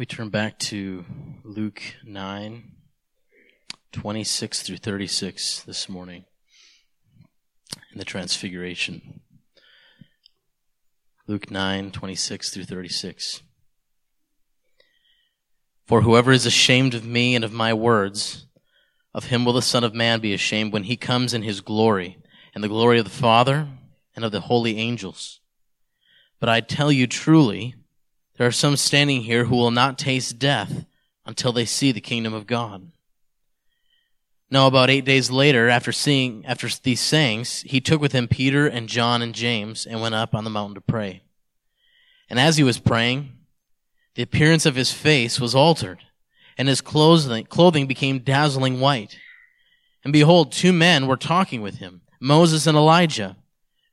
We turn back to Luke 9, 26 through 36 this morning in the Transfiguration. Luke 9, 26 through 36. For whoever is ashamed of me and of my words, of him will the Son of Man be ashamed when he comes in his glory, and the glory of the Father and of the holy angels. But I tell you truly, there are some standing here who will not taste death until they see the kingdom of God. Now, about eight days later, after seeing, after these sayings, he took with him Peter and John and James and went up on the mountain to pray. And as he was praying, the appearance of his face was altered, and his clothing, clothing became dazzling white. And behold, two men were talking with him, Moses and Elijah,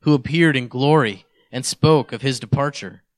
who appeared in glory and spoke of his departure,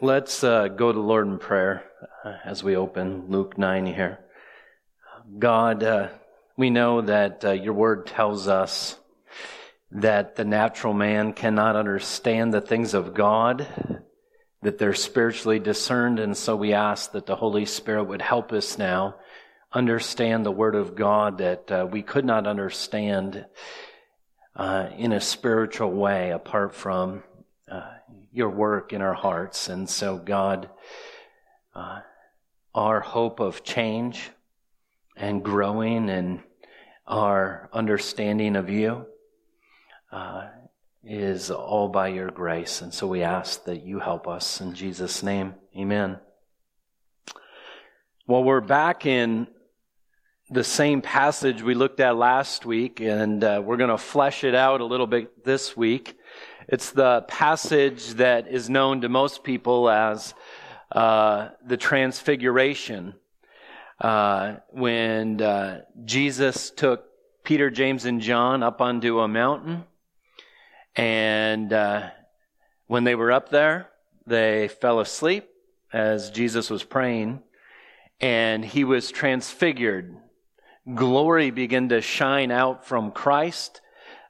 Let's uh, go to Lord in prayer uh, as we open Luke 9 here. God, uh, we know that uh, your word tells us that the natural man cannot understand the things of God, that they're spiritually discerned. And so we ask that the Holy Spirit would help us now understand the Word of God that uh, we could not understand in a spiritual way apart from your work in our hearts. And so, God, uh, our hope of change and growing and our understanding of you uh, is all by your grace. And so we ask that you help us in Jesus' name. Amen. Well, we're back in the same passage we looked at last week, and uh, we're going to flesh it out a little bit this week. It's the passage that is known to most people as uh, the Transfiguration, uh, when uh, Jesus took Peter, James, and John up onto a mountain and uh, when they were up there, they fell asleep as Jesus was praying, and he was transfigured. Glory began to shine out from Christ.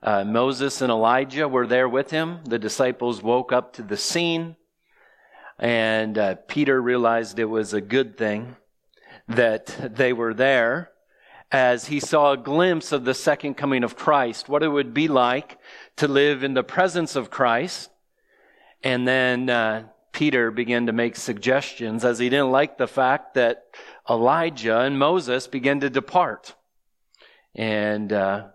Uh, Moses and Elijah were there with him. The disciples woke up to the scene, and uh, Peter realized it was a good thing that they were there as he saw a glimpse of the second coming of Christ, what it would be like to live in the presence of Christ. And then uh, Peter began to make suggestions as he didn't like the fact that Elijah and Moses began to depart. And uh,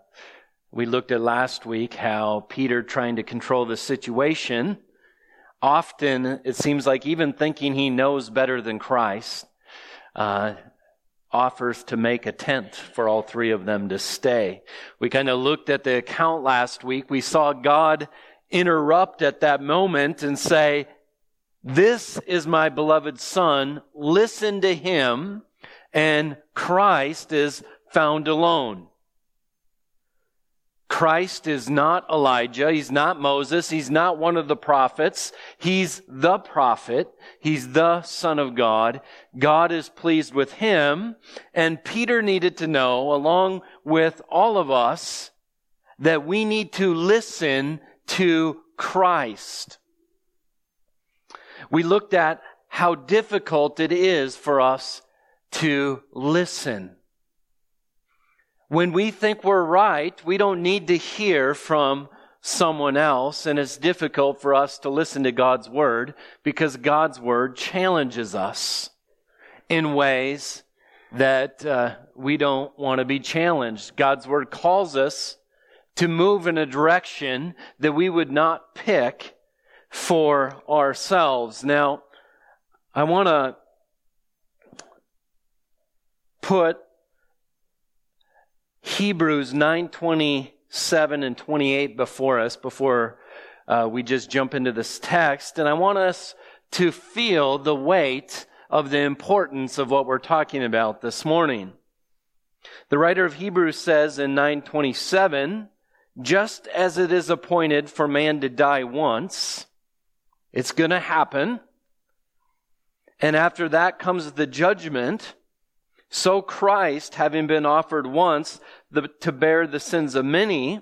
we looked at last week how Peter, trying to control the situation, often it seems like even thinking he knows better than Christ, uh, offers to make a tent for all three of them to stay. We kind of looked at the account last week. We saw God interrupt at that moment and say, this is my beloved son. Listen to him. And Christ is found alone. Christ is not Elijah. He's not Moses. He's not one of the prophets. He's the prophet. He's the son of God. God is pleased with him. And Peter needed to know, along with all of us, that we need to listen to Christ. We looked at how difficult it is for us to listen. When we think we're right, we don't need to hear from someone else, and it's difficult for us to listen to God's Word because God's Word challenges us in ways that uh, we don't want to be challenged. God's word calls us to move in a direction that we would not pick for ourselves. Now, I want to put Hebrews 9:27 and 28 before us before uh, we just jump into this text, and I want us to feel the weight of the importance of what we're talking about this morning. The writer of Hebrews says in 927, just as it is appointed for man to die once, it's going to happen. And after that comes the judgment. So Christ, having been offered once the, to bear the sins of many,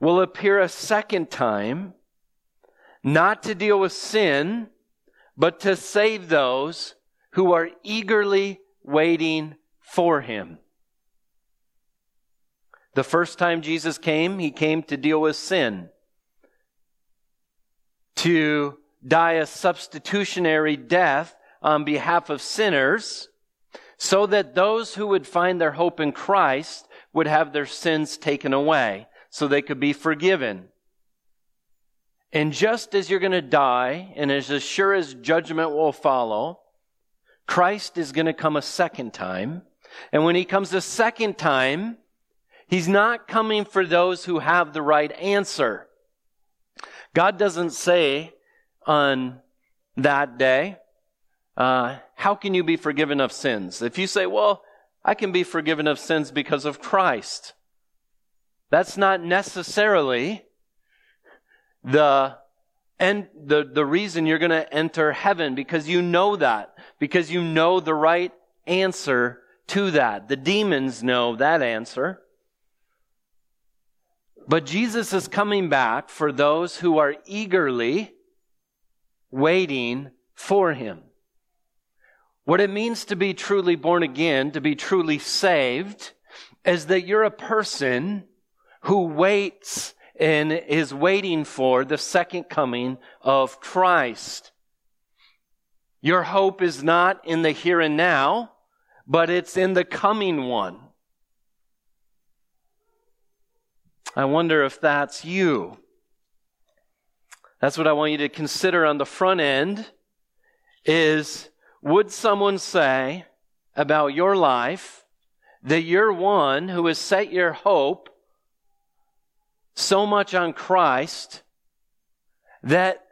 will appear a second time, not to deal with sin, but to save those who are eagerly waiting for him. The first time Jesus came, he came to deal with sin, to die a substitutionary death on behalf of sinners, so that those who would find their hope in Christ would have their sins taken away, so they could be forgiven. And just as you're going to die, and as sure as judgment will follow, Christ is going to come a second time. And when he comes a second time, He's not coming for those who have the right answer. God doesn't say on that day, uh, how can you be forgiven of sins? If you say, well, I can be forgiven of sins because of Christ, that's not necessarily the and the, the reason you're going to enter heaven because you know that, because you know the right answer to that. The demons know that answer. But Jesus is coming back for those who are eagerly waiting for him. What it means to be truly born again, to be truly saved, is that you're a person who waits and is waiting for the second coming of Christ. Your hope is not in the here and now, but it's in the coming one. I wonder if that's you. That's what I want you to consider on the front end is would someone say about your life that you're one who has set your hope so much on Christ that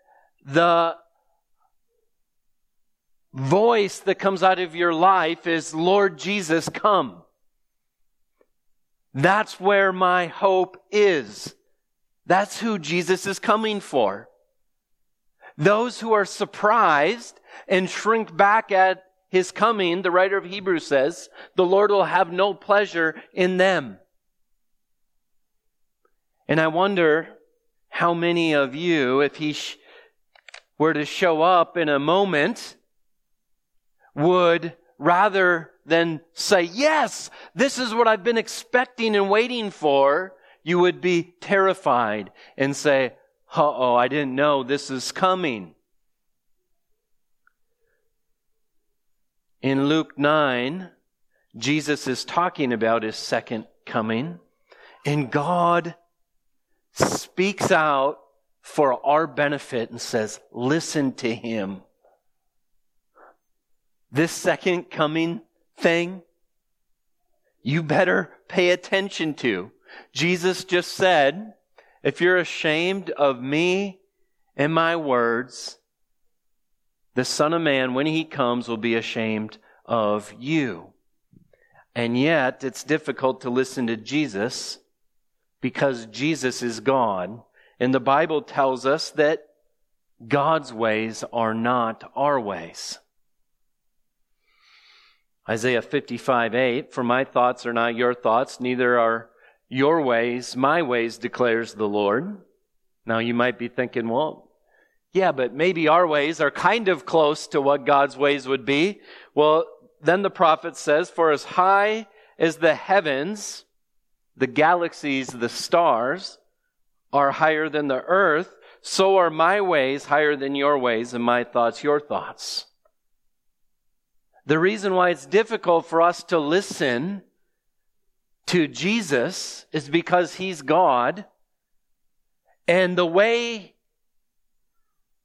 the voice that comes out of your life is, Lord Jesus, come. That's where my hope is. That's who Jesus is coming for. Those who are surprised and shrink back at his coming, the writer of Hebrews says, the Lord will have no pleasure in them. And I wonder how many of you, if he sh- were to show up in a moment, would rather than say, yes, this is what I've been expecting and waiting for, you would be terrified and say, oh, I didn't know this is coming. In Luke 9, Jesus is talking about his second coming, and God speaks out for our benefit and says, Listen to him. This second coming thing you better pay attention to. Jesus just said, if you're ashamed of me and my words, the Son of Man, when he comes, will be ashamed of you. And yet, it's difficult to listen to Jesus because Jesus is God. And the Bible tells us that God's ways are not our ways. Isaiah 55, 8, For my thoughts are not your thoughts, neither are your ways my ways, declares the Lord. Now you might be thinking, well, yeah, but maybe our ways are kind of close to what God's ways would be. Well, then the prophet says, For as high as the heavens, the galaxies, the stars, are higher than the earth, so are my ways higher than your ways, and my thoughts your thoughts. The reason why it's difficult for us to listen to Jesus is because he's God. And the way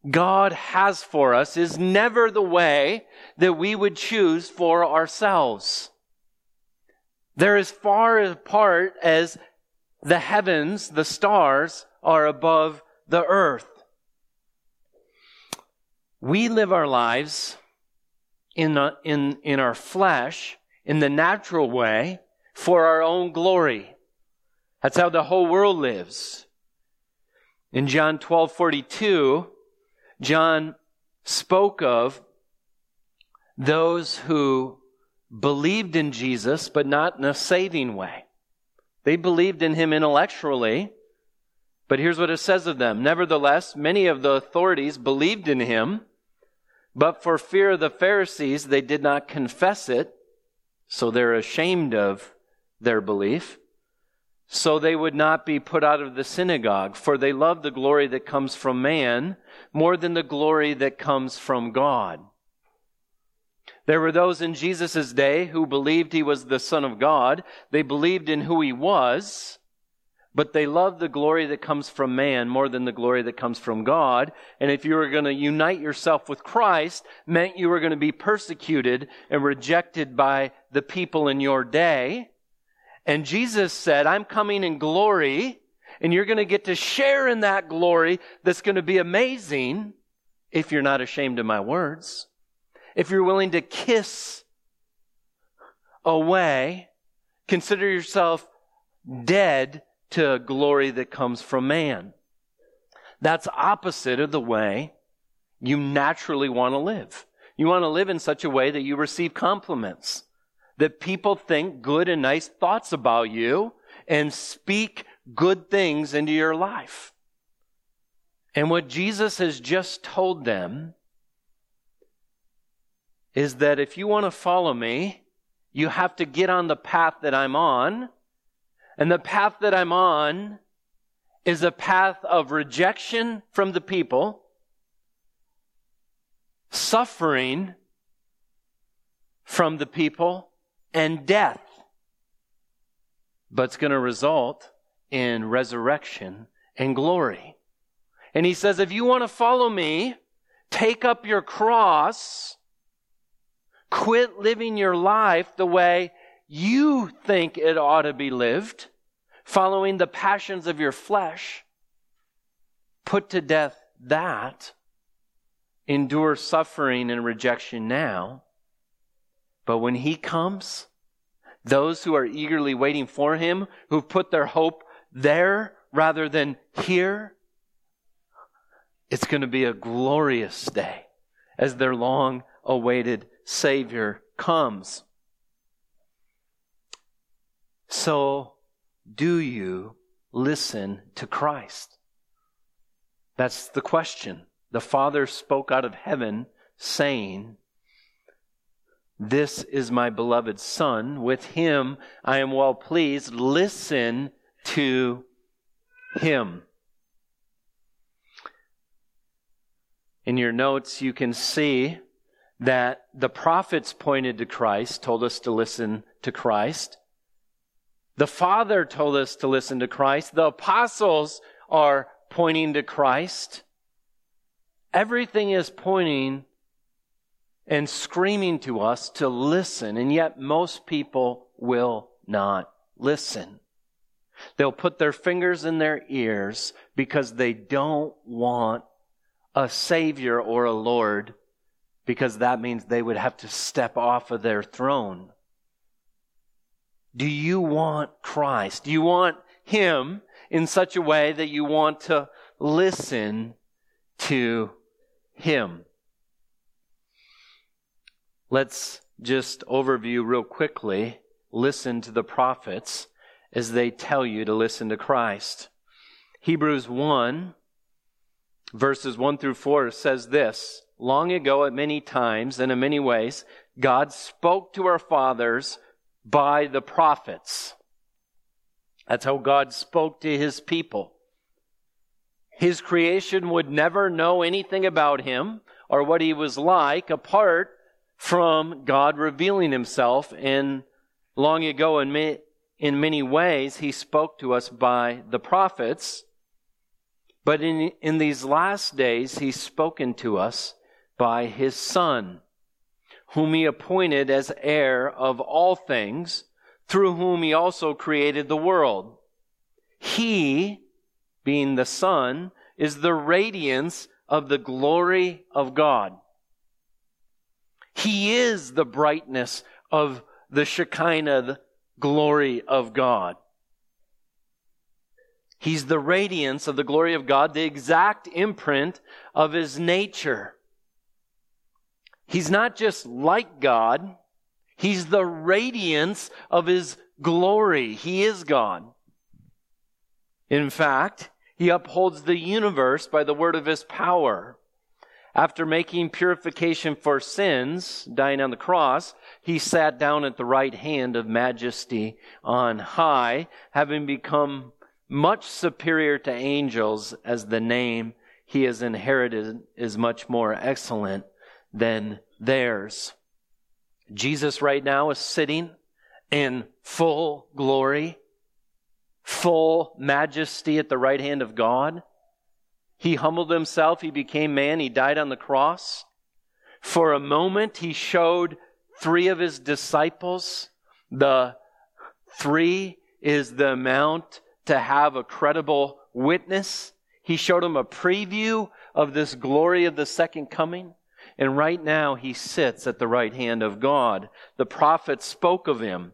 God has for us is never the way that we would choose for ourselves. They're as far apart as the heavens, the stars, are above the earth. We live our lives in, the, in, in our flesh, in the natural way, for our own glory. That's how the whole world lives. In John 12 42, John spoke of those who believed in Jesus, but not in a saving way. They believed in him intellectually, but here's what it says of them. Nevertheless, many of the authorities believed in him, but for fear of the Pharisees, they did not confess it, so they're ashamed of their belief, so they would not be put out of the synagogue, for they love the glory that comes from man more than the glory that comes from God. There were those in Jesus' day who believed he was the Son of God. They believed in who he was, but they loved the glory that comes from man more than the glory that comes from God. And if you were going to unite yourself with Christ, meant you were going to be persecuted and rejected by the people in your day. And Jesus said, I'm coming in glory, and you're going to get to share in that glory that's going to be amazing if you're not ashamed of my words if you're willing to kiss away, consider yourself dead to glory that comes from man. That's opposite of the way you naturally want to live. You want to live in such a way that you receive compliments, that people think good and nice thoughts about you and speak good things into your life. And what Jesus has just told them is that if you want to follow me, you have to get on the path that I'm on. And the path that I'm on is a path of rejection from the people, suffering from the people, and death. But it's going to result in resurrection and glory. And he says, if you want to follow me, take up your cross Quit living your life the way you think it ought to be lived, following the passions of your flesh. Put to death that. Endure suffering and rejection now. But when he comes, those who are eagerly waiting for him, who've put their hope there rather than here, it's going to be a glorious day as their long awaited Savior comes. So, do you listen to Christ? That's the question. The Father spoke out of heaven saying, This is my beloved Son. With him I am well pleased. Listen to him. In your notes, you can see that the prophets pointed to Christ, told us to listen to Christ. The Father told us to listen to Christ. The apostles are pointing to Christ. Everything is pointing and screaming to us to listen, and yet most people will not listen. They'll put their fingers in their ears because they don't want a Savior or a Lord because that means they would have to step off of their throne. Do you want Christ? Do you want Him in such a way that you want to listen to Him? Let's just overview real quickly. Listen to the prophets as they tell you to listen to Christ. Hebrews 1, verses 1 through 4 says this long ago, at many times and in many ways, God spoke to our fathers by the prophets. That's how God spoke to his people. His creation would never know anything about him or what he was like apart from God revealing himself. And long ago, in, in many ways, he spoke to us by the prophets. But in, in these last days, he's spoken to us by his Son, whom he appointed as heir of all things, through whom he also created the world. He, being the Son, is the radiance of the glory of God. He is the brightness of the Shekinah the glory of God. He's the radiance of the glory of God, the exact imprint of his nature. He's not just like God, he's the radiance of his glory. He is God. In fact, he upholds the universe by the word of his power. After making purification for sins, dying on the cross, he sat down at the right hand of majesty on high, having become much superior to angels as the name he has inherited is much more excellent than theirs. Jesus right now is sitting in full glory, full majesty at the right hand of God. He humbled himself. He became man. He died on the cross. For a moment, he showed three of his disciples. The three is the amount to have a credible witness. He showed them a preview of this glory of the second coming. And right now he sits at the right hand of God. The prophets spoke of him.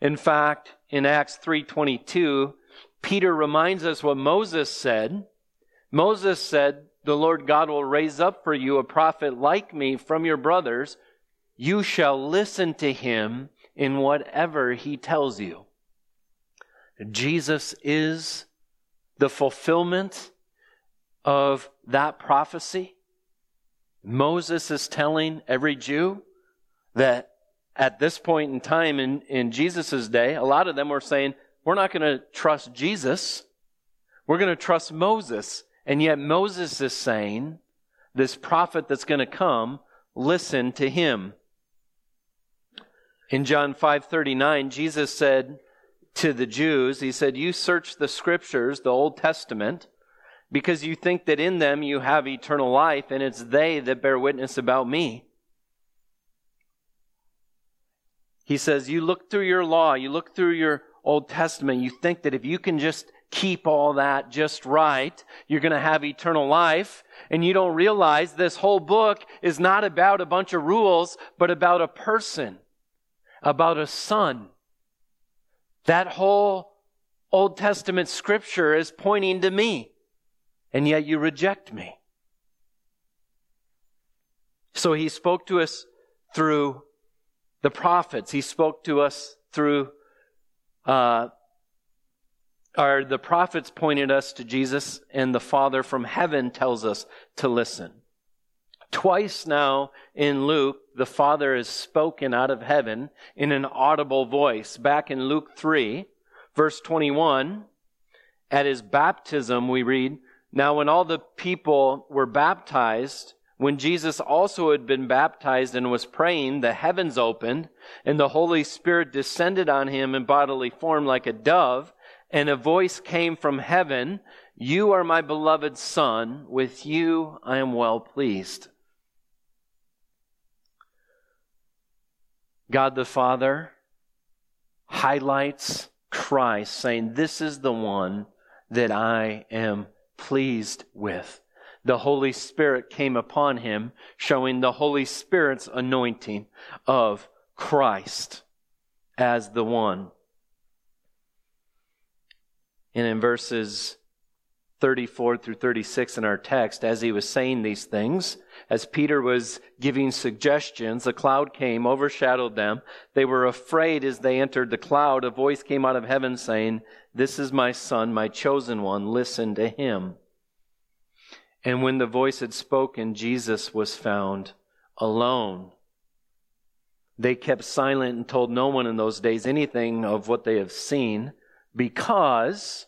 In fact, in Acts 3:22, Peter reminds us what Moses said. Moses said, "The Lord God will raise up for you a prophet like me from your brothers. You shall listen to him in whatever he tells you." Jesus is the fulfillment of that prophecy. Moses is telling every Jew that at this point in time in, in Jesus' day, a lot of them were saying, we're not going to trust Jesus. We're going to trust Moses. And yet Moses is saying, this prophet that's going to come, listen to him. In John 5:39, Jesus said, to the Jews. He said, You search the scriptures, the Old Testament, because you think that in them you have eternal life, and it's they that bear witness about me. He says, You look through your law, you look through your Old Testament, you think that if you can just keep all that just right, you're going to have eternal life. And you don't realize this whole book is not about a bunch of rules, but about a person, about a son that whole Old Testament scripture is pointing to me, and yet you reject me. So he spoke to us through the prophets. He spoke to us through, uh, or the prophets pointed us to Jesus, and the Father from heaven tells us to listen. Twice now in Luke, the Father is spoken out of heaven in an audible voice. Back in Luke 3, verse 21, at his baptism, we read, Now when all the people were baptized, when Jesus also had been baptized and was praying, the heavens opened, and the Holy Spirit descended on him in bodily form like a dove, and a voice came from heaven, You are my beloved Son, with you I am well pleased. God the Father highlights Christ, saying, This is the one that I am pleased with. The Holy Spirit came upon him, showing the Holy Spirit's anointing of Christ as the one. And in verses 34 through 36 in our text, as he was saying these things, as Peter was giving suggestions, a cloud came, overshadowed them. They were afraid as they entered the cloud. A voice came out of heaven saying, This is my son, my chosen one. Listen to him. And when the voice had spoken, Jesus was found alone. They kept silent and told no one in those days anything of what they have seen because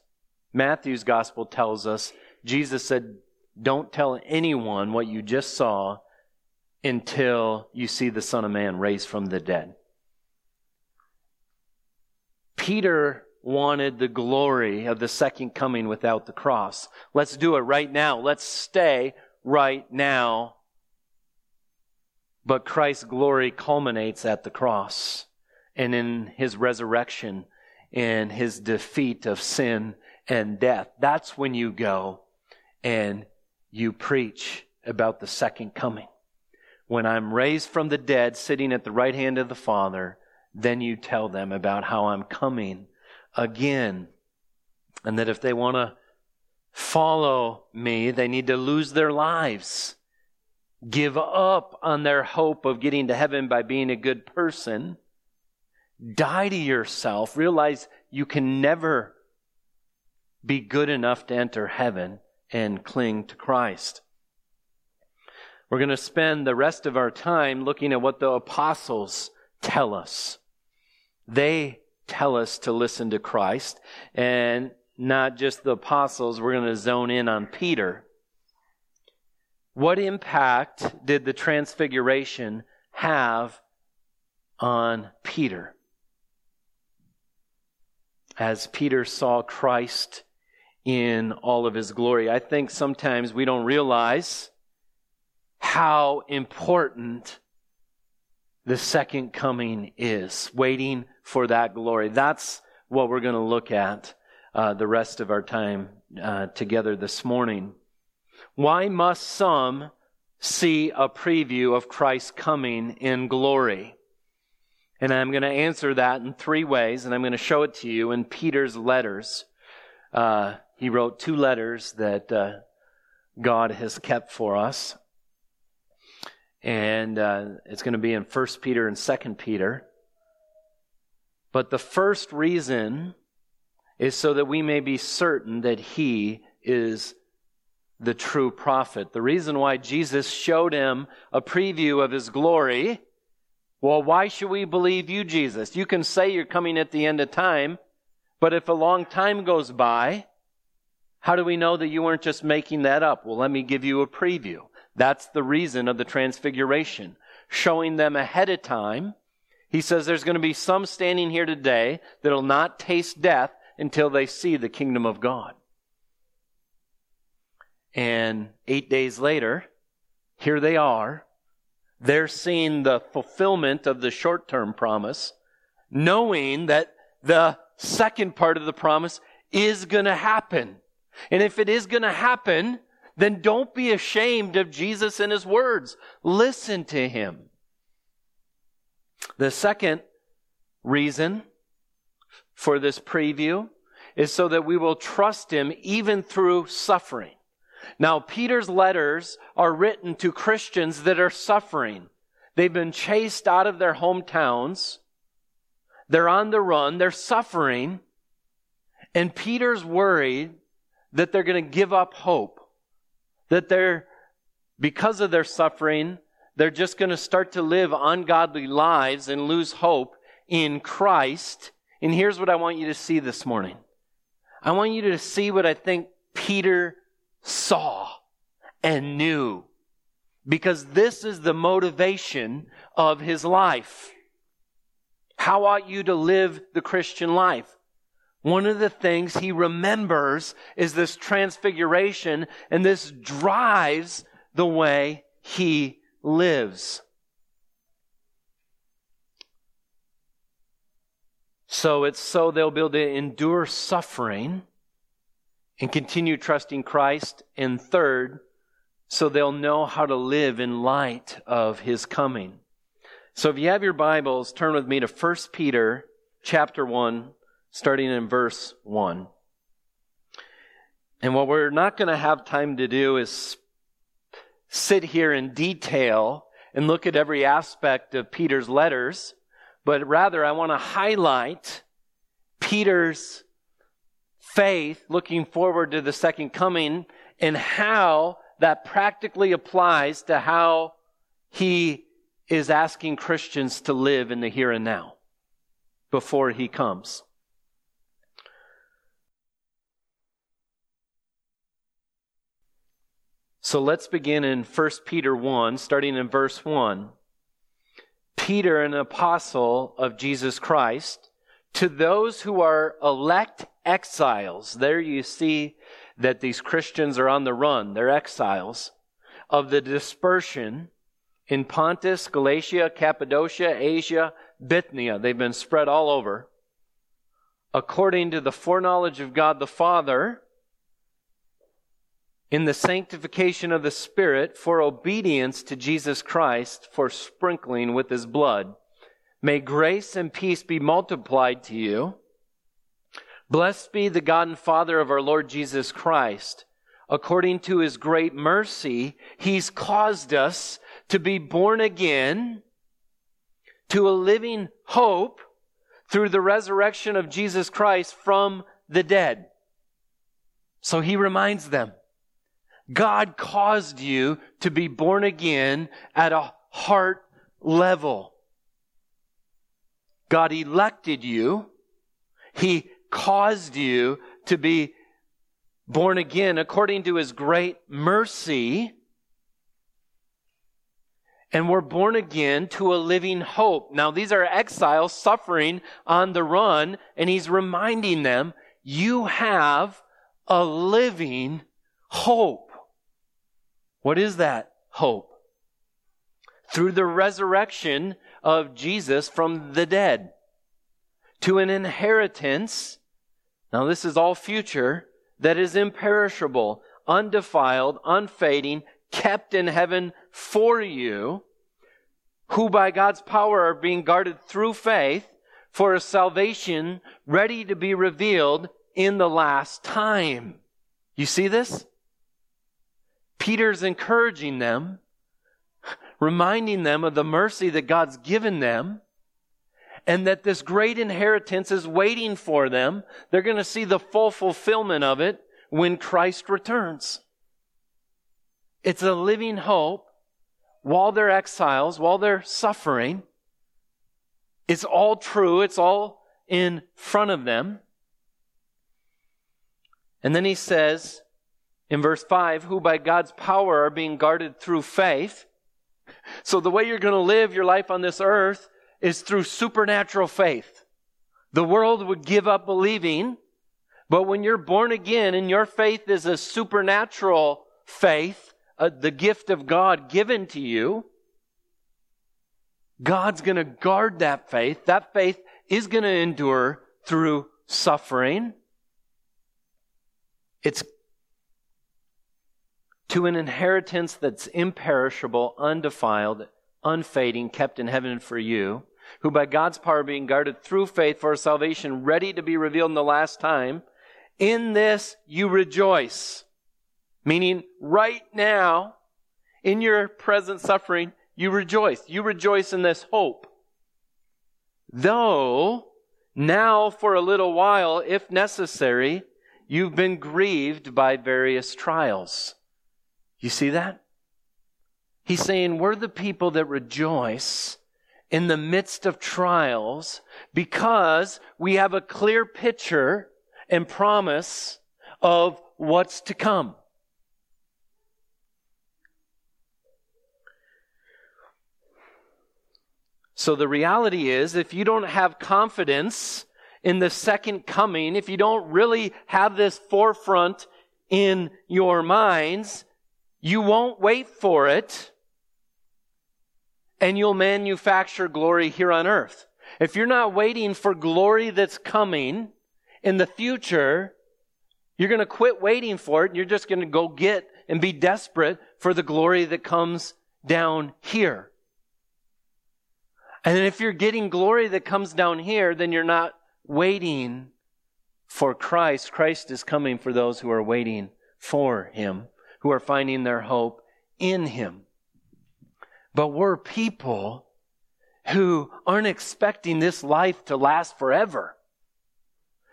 Matthew's gospel tells us Jesus said, don't tell anyone what you just saw until you see the Son of Man raised from the dead. Peter wanted the glory of the second coming without the cross. Let's do it right now. Let's stay right now. But Christ's glory culminates at the cross and in his resurrection and his defeat of sin and death. That's when you go and you preach about the second coming. When I'm raised from the dead, sitting at the right hand of the Father, then you tell them about how I'm coming again. And that if they want to follow me, they need to lose their lives, give up on their hope of getting to heaven by being a good person, die to yourself, realize you can never be good enough to enter heaven and cling to Christ. We're going to spend the rest of our time looking at what the apostles tell us. They tell us to listen to Christ and not just the apostles. We're going to zone in on Peter. What impact did the transfiguration have on Peter? As Peter saw Christ in all of his glory, I think sometimes we don't realize how important the second coming is, waiting for that glory. That's what we're going to look at uh, the rest of our time uh, together this morning. Why must some see a preview of Christ's coming in glory? And I'm going to answer that in three ways, and I'm going to show it to you in Peter's letters. Uh, he wrote two letters that uh, God has kept for us and uh, it's going to be in First Peter and Second Peter. But the first reason is so that we may be certain that he is the true prophet. The reason why Jesus showed him a preview of his glory. Well, why should we believe you, Jesus? You can say you're coming at the end of time, but if a long time goes by, how do we know that you weren't just making that up? Well, let me give you a preview. That's the reason of the transfiguration. Showing them ahead of time. He says there's going to be some standing here today that'll not taste death until they see the kingdom of God. And eight days later, here they are. They're seeing the fulfillment of the short term promise, knowing that the second part of the promise is going to happen. And if it is going to happen, then don't be ashamed of Jesus and his words. Listen to him. The second reason for this preview is so that we will trust him even through suffering. Now, Peter's letters are written to Christians that are suffering. They've been chased out of their hometowns. They're on the run. They're suffering. And Peter's worried that they're going to give up hope that they're, because of their suffering, they're just going to start to live ungodly lives and lose hope in Christ. And here's what I want you to see this morning. I want you to see what I think Peter saw and knew. Because this is the motivation of his life. How ought you to live the Christian life? One of the things he remembers is this transfiguration, and this drives the way he lives. So it's so they'll be able to endure suffering and continue trusting Christ. And third, so they'll know how to live in light of his coming. So if you have your Bibles, turn with me to 1 Peter chapter 1 starting in verse 1. And what we're not going to have time to do is sit here in detail and look at every aspect of Peter's letters, but rather I want to highlight Peter's faith looking forward to the second coming and how that practically applies to how he is asking Christians to live in the here and now before he comes. So let's begin in 1 Peter 1, starting in verse 1. Peter, an apostle of Jesus Christ, to those who are elect exiles. There you see that these Christians are on the run. They're exiles of the dispersion in Pontus, Galatia, Cappadocia, Asia, Bithynia. They've been spread all over. According to the foreknowledge of God the Father, in the sanctification of the Spirit, for obedience to Jesus Christ, for sprinkling with his blood. May grace and peace be multiplied to you. Blessed be the God and Father of our Lord Jesus Christ. According to his great mercy, he's caused us to be born again to a living hope through the resurrection of Jesus Christ from the dead. So he reminds them, God caused you to be born again at a heart level. God elected you. He caused you to be born again according to his great mercy. And we're born again to a living hope. Now, these are exiles suffering on the run, and he's reminding them, you have a living hope. What is that hope? Through the resurrection of Jesus from the dead to an inheritance. Now, this is all future that is imperishable, undefiled, unfading, kept in heaven for you, who by God's power are being guarded through faith for a salvation ready to be revealed in the last time. You see this? Peter's encouraging them, reminding them of the mercy that God's given them, and that this great inheritance is waiting for them. They're going to see the full fulfillment of it when Christ returns. It's a living hope while they're exiles, while they're suffering. It's all true. It's all in front of them. And then he says in verse 5 who by God's power are being guarded through faith. So the way you're going to live your life on this earth is through supernatural faith. The world would give up believing, but when you're born again and your faith is a supernatural faith, uh, the gift of God given to you, God's going to guard that faith. That faith is going to endure through suffering. It's to an inheritance that's imperishable, undefiled, unfading, kept in heaven for you, who by God's power are being guarded through faith for salvation, ready to be revealed in the last time. In this you rejoice. Meaning, right now, in your present suffering, you rejoice. You rejoice in this hope. Though, now for a little while, if necessary, you've been grieved by various trials. You see that? He's saying we're the people that rejoice in the midst of trials because we have a clear picture and promise of what's to come. So the reality is, if you don't have confidence in the second coming, if you don't really have this forefront in your minds, you won't wait for it and you'll manufacture glory here on earth. If you're not waiting for glory that's coming in the future, you're going to quit waiting for it and you're just going to go get and be desperate for the glory that comes down here. And if you're getting glory that comes down here, then you're not waiting for Christ. Christ is coming for those who are waiting for Him, who are finding their hope in Him. But we're people who aren't expecting this life to last forever.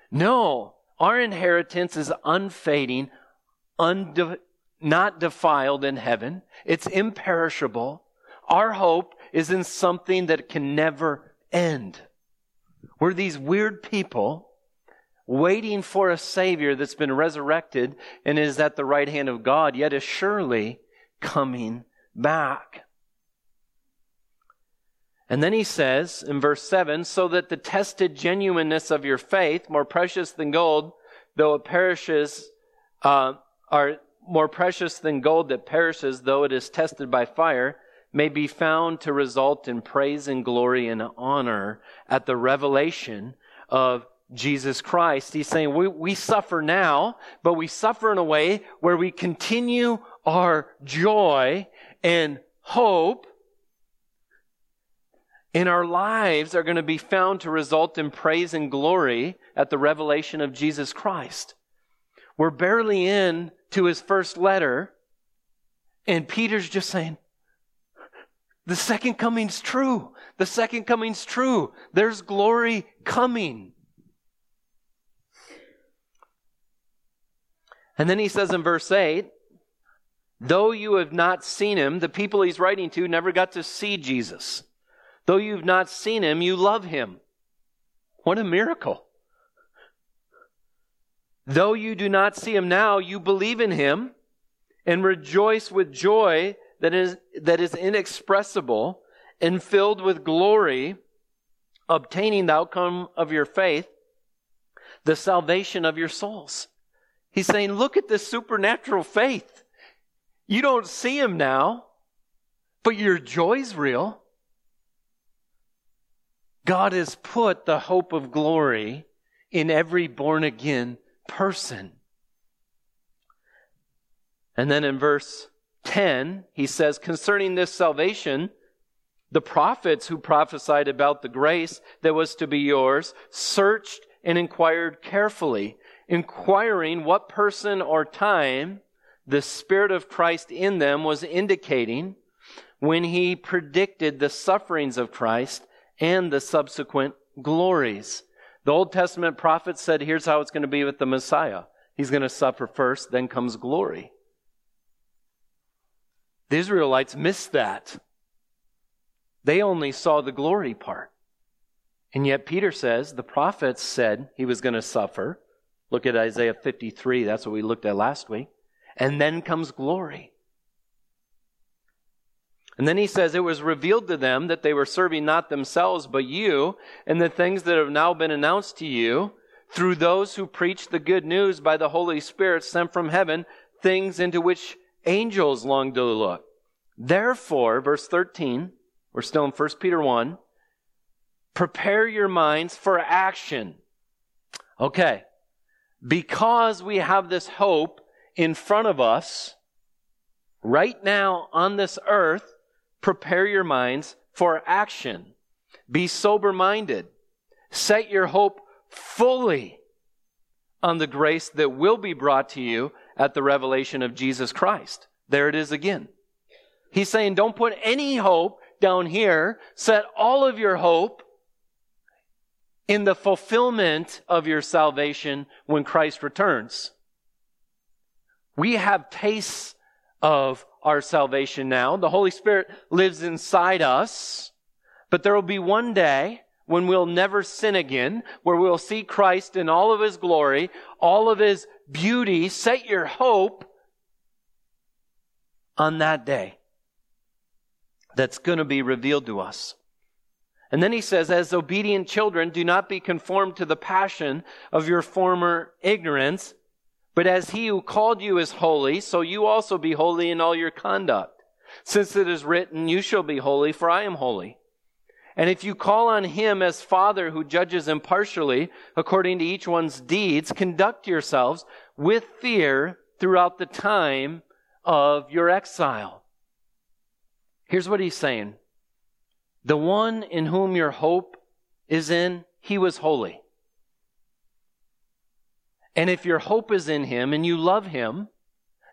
No, our inheritance is unfading, unde- not defiled in heaven. It's imperishable. Our hope is in something that can never end. We're these weird people waiting for a Savior that's been resurrected and is at the right hand of God, yet is surely coming back. And then he says in verse 7 so that the tested genuineness of your faith, more precious than gold, though it perishes, uh, are more precious than gold that perishes, though it is tested by fire, may be found to result in praise and glory and honor at the revelation of Jesus Christ. He's saying we, we suffer now, but we suffer in a way where we continue our joy and hope in our lives are going to be found to result in praise and glory at the revelation of Jesus Christ. We're barely in to his first letter, and Peter's just saying, the second coming's true. The second coming's true. There's glory coming. And then he says in verse 8, though you have not seen him, the people he's writing to never got to see Jesus. Though you've not seen him, you love him. What a miracle. Though you do not see him now, you believe in him and rejoice with joy that is, that is inexpressible and filled with glory, obtaining the outcome of your faith, the salvation of your souls. He's saying, look at this supernatural faith. You don't see him now, but your joy's real. God has put the hope of glory in every born again person. And then in verse 10, he says, concerning this salvation, the prophets who prophesied about the grace that was to be yours searched and inquired carefully, inquiring what person or time the Spirit of Christ in them was indicating when he predicted the sufferings of Christ and the subsequent glories. The Old Testament prophets said, here's how it's going to be with the Messiah. He's going to suffer first, then comes glory. The Israelites missed that. They only saw the glory part. And yet Peter says the prophets said he was going to suffer. Look at Isaiah 53. That's what we looked at last week. And then comes glory. And then he says, It was revealed to them that they were serving not themselves, but you, and the things that have now been announced to you through those who preach the good news by the Holy Spirit sent from heaven, things into which angels long to look. Therefore, verse 13, we're still in 1 Peter 1, prepare your minds for action. Okay. Because we have this hope in front of us, right now on this earth, prepare your minds for action. Be sober minded. Set your hope fully on the grace that will be brought to you at the revelation of Jesus Christ. There it is again. He's saying, don't put any hope down here. Set all of your hope in the fulfillment of your salvation when Christ returns. We have tastes of our salvation now. The Holy Spirit lives inside us. But there will be one day when we'll never sin again, where we'll see Christ in all of his glory, all of his beauty. Set your hope on that day that's going to be revealed to us. And then he says, as obedient children, do not be conformed to the passion of your former ignorance, but as he who called you is holy, so you also be holy in all your conduct. Since it is written, you shall be holy, for I am holy. And if you call on him as Father who judges impartially according to each one's deeds, conduct yourselves with fear throughout the time of your exile. Here's what he's saying. The one in whom your hope is in, he was holy. And if your hope is in Him and you love Him,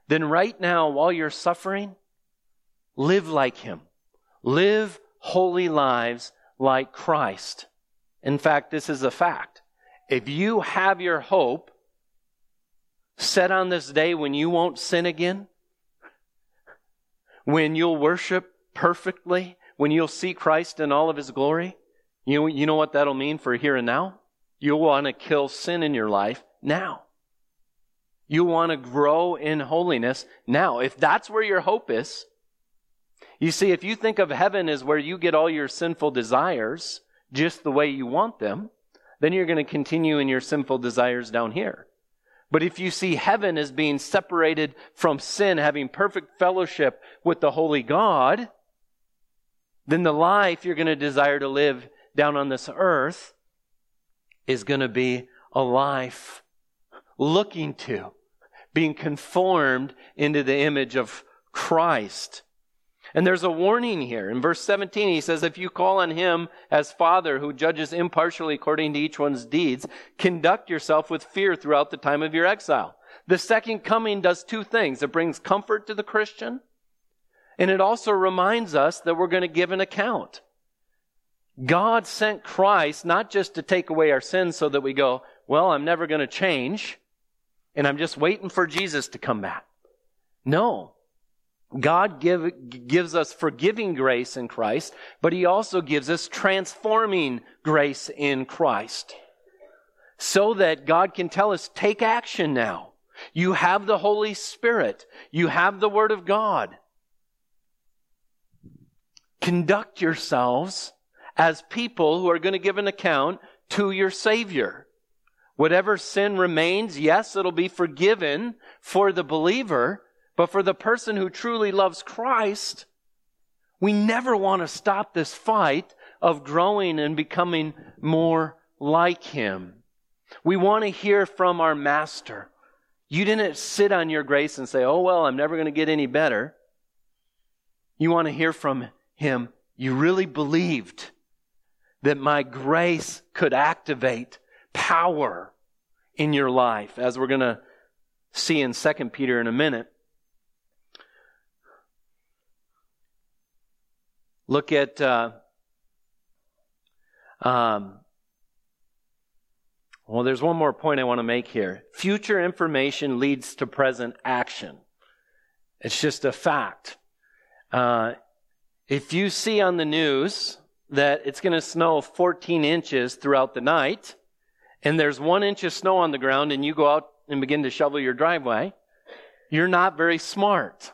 then right now, while you're suffering, live like Him. Live holy lives like Christ. In fact, this is a fact. If you have your hope set on this day when you won't sin again, when you'll worship perfectly, when you'll see Christ in all of his glory, you, you know what that'll mean for here and now? You'll want to kill sin in your life now. You want to grow in holiness. Now, if that's where your hope is, you see, if you think of heaven as where you get all your sinful desires just the way you want them, then you're going to continue in your sinful desires down here. But if you see heaven as being separated from sin, having perfect fellowship with the holy God, then the life you're going to desire to live down on this earth is going to be a life looking to, being conformed into the image of Christ. And there's a warning here. In verse 17, he says, If you call on him as Father who judges impartially according to each one's deeds, conduct yourself with fear throughout the time of your exile. The second coming does two things. It brings comfort to the Christian, and it also reminds us that we're going to give an account. God sent Christ not just to take away our sins so that we go, well, I'm never going to change, and I'm just waiting for Jesus to come back. No. God give, gives us forgiving grace in Christ, but He also gives us transforming grace in Christ. So that God can tell us, take action now. You have the Holy Spirit. You have the Word of God. Conduct yourselves as people who are going to give an account to your Savior. Whatever sin remains, yes, it'll be forgiven for the believer, but for the person who truly loves Christ, we never want to stop this fight of growing and becoming more like Him. We want to hear from our Master. You didn't sit on your grace and say, oh, well, I'm never going to get any better. You want to hear from Him. You really believed that my grace could activate power in your life, as we're going to see in 2 Peter in a minute. Look at uh, um, well, there's one more point I want to make here. Future information leads to present action. It's just a fact. Uh, if you see on the news that it's going to snow 14 inches throughout the night, and there's one inch of snow on the ground, and you go out and begin to shovel your driveway, you're not very smart.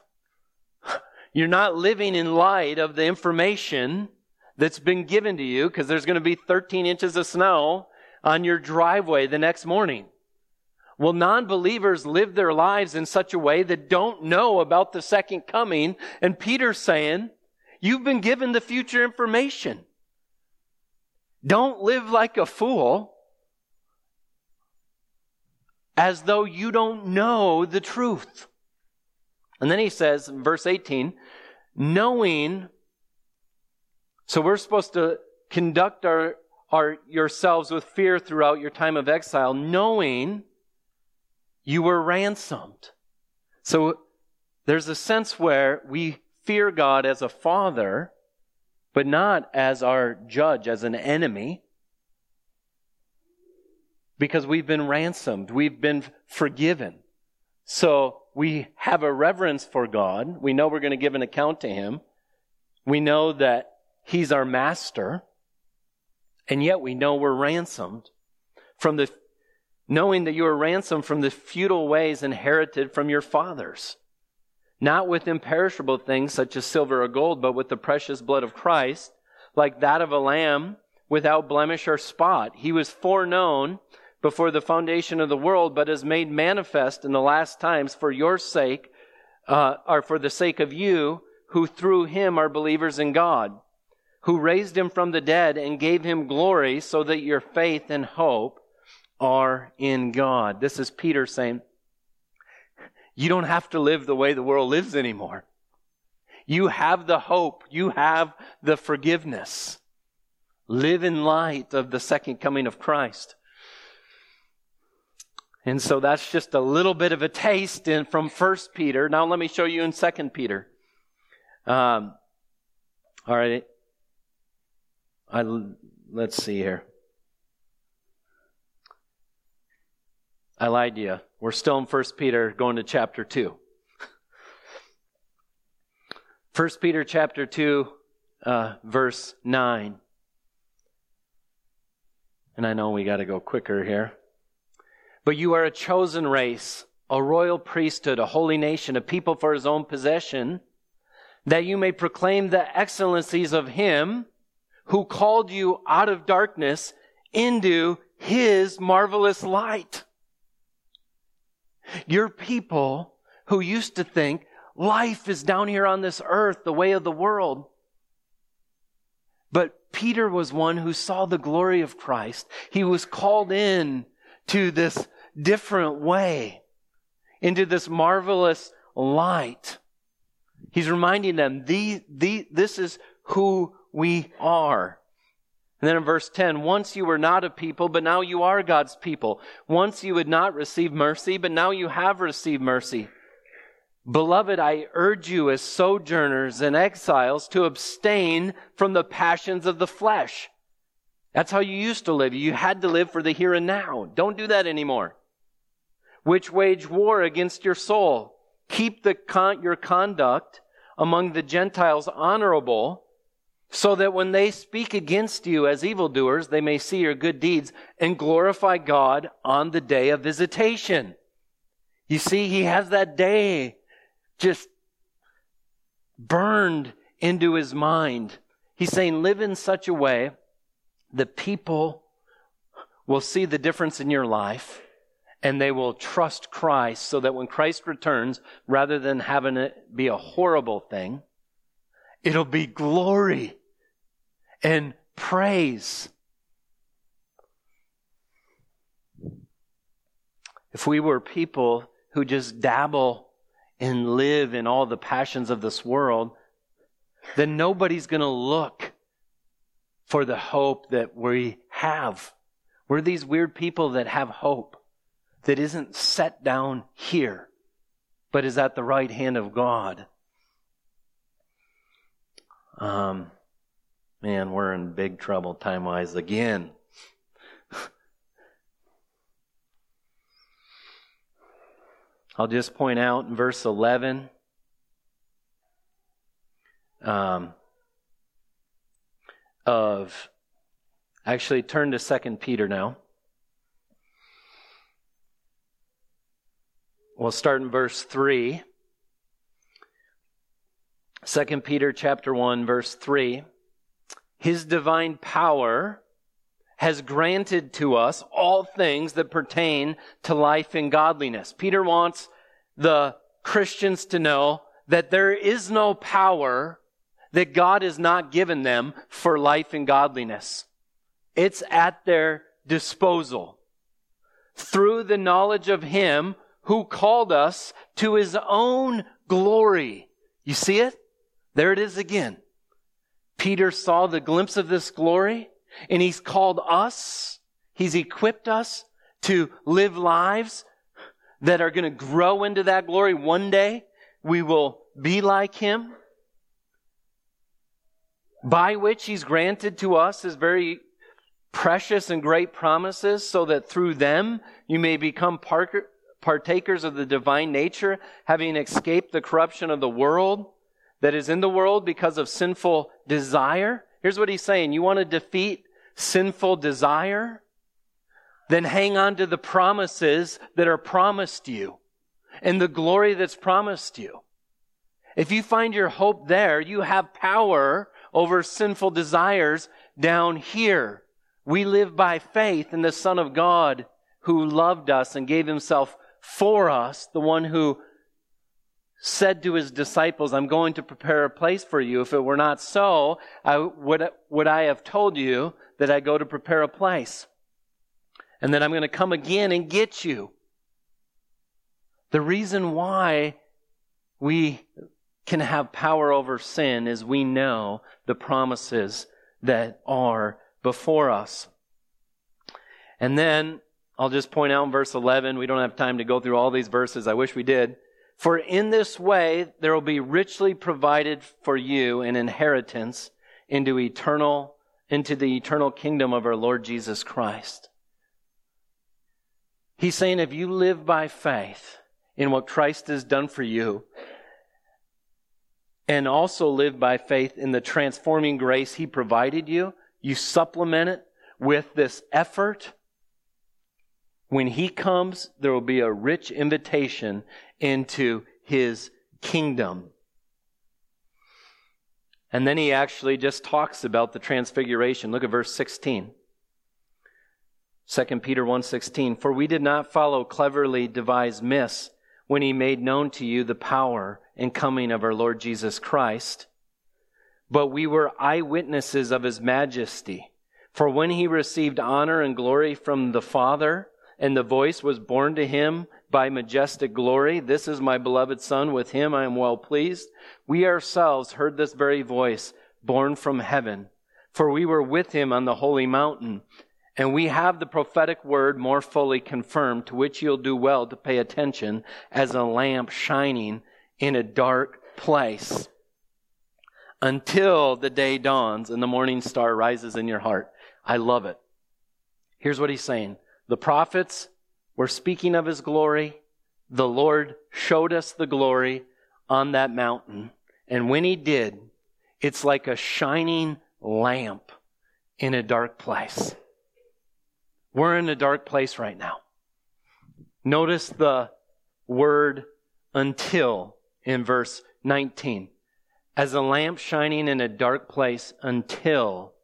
You're not living in light of the information that's been given to you because there's going to be 13 inches of snow on your driveway the next morning. Well, non-believers live their lives in such a way that don't know about the second coming. And Peter's saying, you've been given the future information. Don't live like a fool as though you don't know the truth. And then he says, verse 18, knowing, so we're supposed to conduct our, our yourselves with fear throughout your time of exile, knowing you were ransomed. So there's a sense where we fear God as a father, but not as our judge, as an enemy. Because we've been ransomed. We've been forgiven. So we have a reverence for God. We know we're going to give an account to Him. We know that He's our master. And yet we know we're ransomed from the, knowing that you are ransomed from the futile ways inherited from your fathers. Not with imperishable things such as silver or gold, but with the precious blood of Christ, like that of a lamb without blemish or spot. He was foreknown before the foundation of the world, but is made manifest in the last times for your sake, uh, or for the sake of you, who through him are believers in God, who raised him from the dead and gave him glory, so that your faith and hope are in God. This is Peter saying, you don't have to live the way the world lives anymore. You have the hope. You have the forgiveness. Live in light of the second coming of Christ. And so that's just a little bit of a taste in, from First Peter. Now let me show you in Second Peter. Um, all right. I, let's see here. I lied to you. We're still in First Peter, going to chapter two. First Peter chapter two, uh, verse nine. And I know we got to go quicker here. But you are a chosen race, a royal priesthood, a holy nation, a people for his own possession, that you may proclaim the excellencies of him who called you out of darkness into his marvelous light. Your people who used to think life is down here on this earth, the way of the world. But Peter was one who saw the glory of Christ. He was called in to this different way, into this marvelous light. He's reminding them, the, the, this is who we are. And then in verse 10, once you were not a people, but now you are God's people. Once you had not received mercy, but now you have received mercy. Beloved, I urge you as sojourners and exiles to abstain from the passions of the flesh. That's how you used to live. You had to live for the here and now. Don't do that anymore. Which wage war against your soul. Keep the con- your conduct among the Gentiles honorable, so that when they speak against you as evildoers, they may see your good deeds and glorify God on the day of visitation. You see, he has that day just burned into his mind. He's saying, live in such a way that people will see the difference in your life and they will trust Christ so that when Christ returns, rather than having it be a horrible thing, it'll be glory and praise. If we were people who just dabble and live in all the passions of this world, then nobody's going to look for the hope that we have. We're these weird people that have hope that isn't set down here, but is at the right hand of God. Um, man, we're in big trouble time wise again. I'll just point out in verse 11 um, of, actually, turn to second Peter now. We'll start in verse 3. 2 Peter chapter 1 verse 3 His divine power has granted to us all things that pertain to life and godliness. Peter wants the Christians to know that there is no power that God has not given them for life and godliness. It's at their disposal. Through the knowledge of Him who called us to His own glory. You see it? There it is again. Peter saw the glimpse of this glory and he's called us, he's equipped us to live lives that are going to grow into that glory. One day we will be like him, by which he's granted to us his very precious and great promises, so that through them you may become partakers of the divine nature, having escaped the corruption of the world that is in the world because of sinful desire. Here's what he's saying. You want to defeat sinful desire, then hang on to the promises that are promised you and the glory that's promised you. If you find your hope there, you have power over sinful desires down here. We live by faith in the Son of God who loved us and gave himself for us, the one who said to his disciples, I'm going to prepare a place for you. If it were not so, I would, would I have told you that I go to prepare a place? And then I'm going to come again and get you. The reason why we can have power over sin is we know the promises that are before us. And then I'll just point out in verse 11, we don't have time to go through all these verses. I wish we did. For in this way there will be richly provided for you an inheritance into eternal, into the eternal kingdom of our Lord Jesus Christ. He's saying if you live by faith in what Christ has done for you, and also live by faith in the transforming grace He provided you, you supplement it with this effort When he comes, there will be a rich invitation into his kingdom. And then he actually just talks about the transfiguration. Look at verse 16. 2 Peter 1:16 For we did not follow cleverly devised myths when he made known to you the power and coming of our Lord Jesus Christ, but we were eyewitnesses of his majesty. For when he received honor and glory from the Father, and the voice was borne to him by majestic glory, This is my beloved Son, with him I am well pleased. We ourselves heard this very voice borne from heaven, for we were with him on the holy mountain. And we have the prophetic word more fully confirmed, to which you'll do well to pay attention as a lamp shining in a dark place until the day dawns and the morning star rises in your heart. I love it. Here's what he's saying. The prophets were speaking of his glory. The Lord showed us the glory on that mountain. And when he did, it's like a shining lamp in a dark place. We're in a dark place right now. Notice the word until in verse 19. As a lamp shining in a dark place until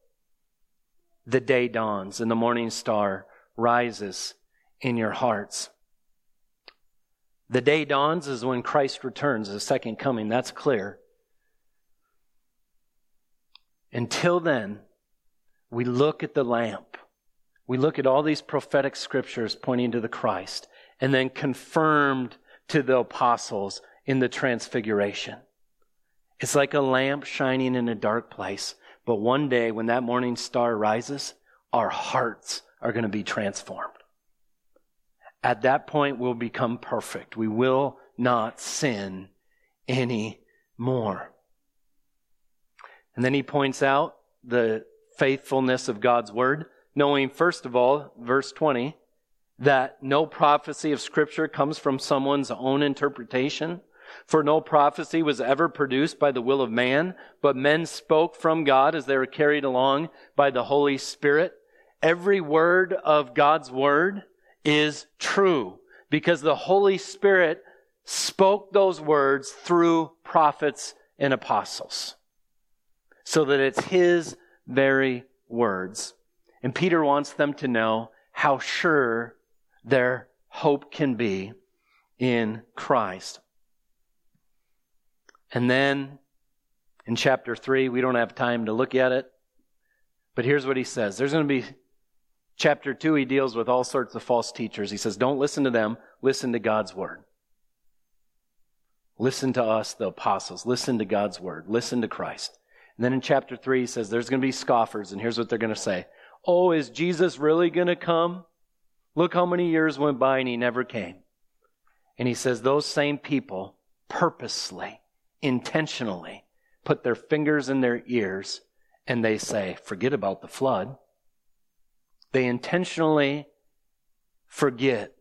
the day dawns and the morning star rises in your hearts. The day dawns is when Christ returns, the second coming. That's clear. Until then, we look at the lamp we look at all these prophetic scriptures pointing to the Christ and then confirmed to the apostles in the transfiguration. It's like a lamp shining in a dark place. But one day when that morning star rises, our hearts are going to be transformed. At that point, we'll become perfect. We will not sin anymore. And then he points out the faithfulness of God's word knowing, first of all, verse 20, that no prophecy of Scripture comes from someone's own interpretation. For no prophecy was ever produced by the will of man, but men spoke from God as they were carried along by the Holy Spirit. Every word of God's word is true because the Holy Spirit spoke those words through prophets and apostles. So that it's His very words. And Peter wants them to know how sure their hope can be in Christ. And then in chapter 3, we don't have time to look at it, but here's what he says. There's going to be chapter 2, he deals with all sorts of false teachers. He says, Don't listen to them, listen to God's word. Listen to us, the apostles. Listen to God's word. Listen to Christ. And then in chapter 3, he says, There's going to be scoffers, and here's what they're going to say Oh, is Jesus really going to come? Look how many years went by and he never came. And he says those same people purposely, intentionally put their fingers in their ears and they say, forget about the flood. They intentionally forget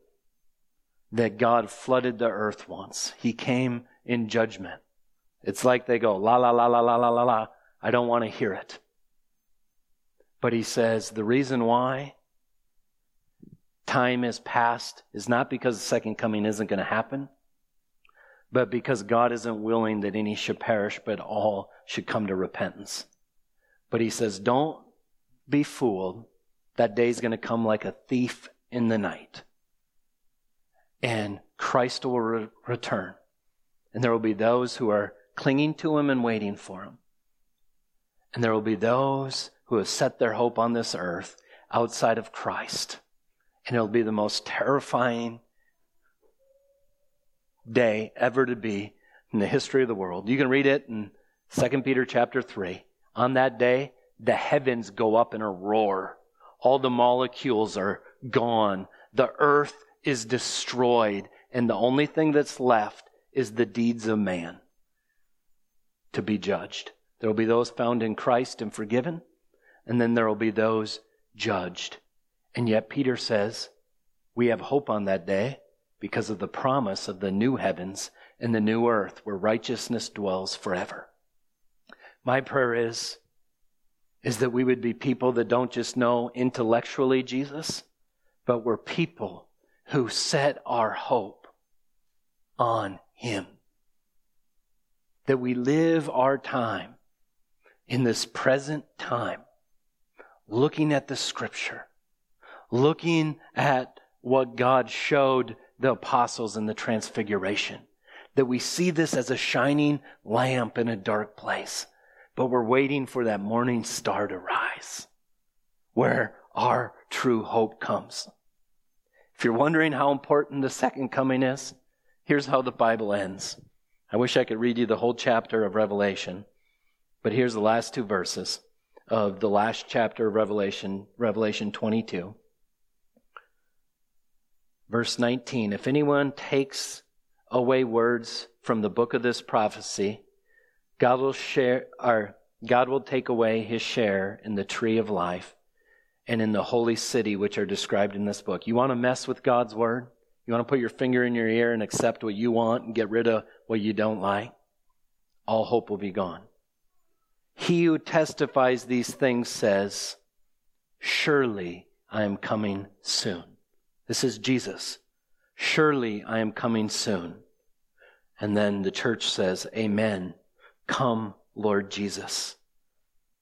that God flooded the earth once. He came in judgment. It's like they go, la, la, la, la, la, la, la, la. I don't want to hear it. But he says the reason why time is past is not because the second coming isn't going to happen, but because God isn't willing that any should perish, but all should come to repentance. But he says, don't be fooled. That day is going to come like a thief in the night. And Christ will re- return. And there will be those who are clinging to him and waiting for him. And there will be those who have set their hope on this earth outside of Christ. And it'll be the most terrifying day ever to be in the history of the world. You can read it in 2 Peter chapter 3. On that day, the heavens go up in a roar. All the molecules are gone. The earth is destroyed. And the only thing that's left is the deeds of man to be judged. There will be those found in Christ and forgiven, and then there will be those judged. And yet, Peter says, we have hope on that day because of the promise of the new heavens and the new earth where righteousness dwells forever. My prayer is, is that we would be people that don't just know intellectually Jesus, but we're people who set our hope on Him. That we live our time in this present time looking at the scripture, looking at what God showed the apostles in the transfiguration. That we see this as a shining lamp in a dark place, but we're waiting for that morning star to rise where our true hope comes. If you're wondering how important the second coming is, here's how the Bible ends. I wish I could read you the whole chapter of Revelation, but here's the last two verses of the last chapter of Revelation, Revelation 22. Verse 19 If anyone takes away words from the book of this prophecy, God will share, God will take away his share in the tree of life and in the holy city which are described in this book. You want to mess with God's word? You want to put your finger in your ear and accept what you want and get rid of what you don't like? All hope will be gone. He who testifies these things says, Surely I am coming soon. This is Jesus. Surely I am coming soon. And then the church says, Amen. Come, Lord Jesus.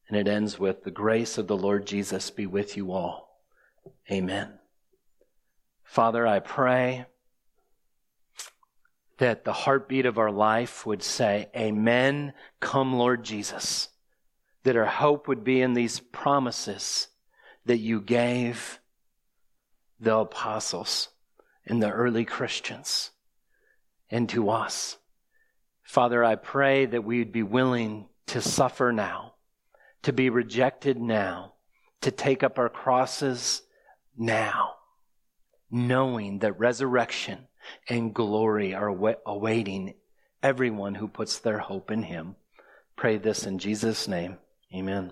And it ends with the grace of the Lord Jesus be with you all. Amen. Father, I pray that the heartbeat of our life would say, Amen. Come, Lord Jesus. That our hope would be in these promises that you gave the apostles and the early Christians and to us. Father, I pray that we would be willing to suffer now to be rejected now, to take up our crosses now, knowing that resurrection and glory are awaiting everyone who puts their hope in Him. Pray this in Jesus' name. Amen.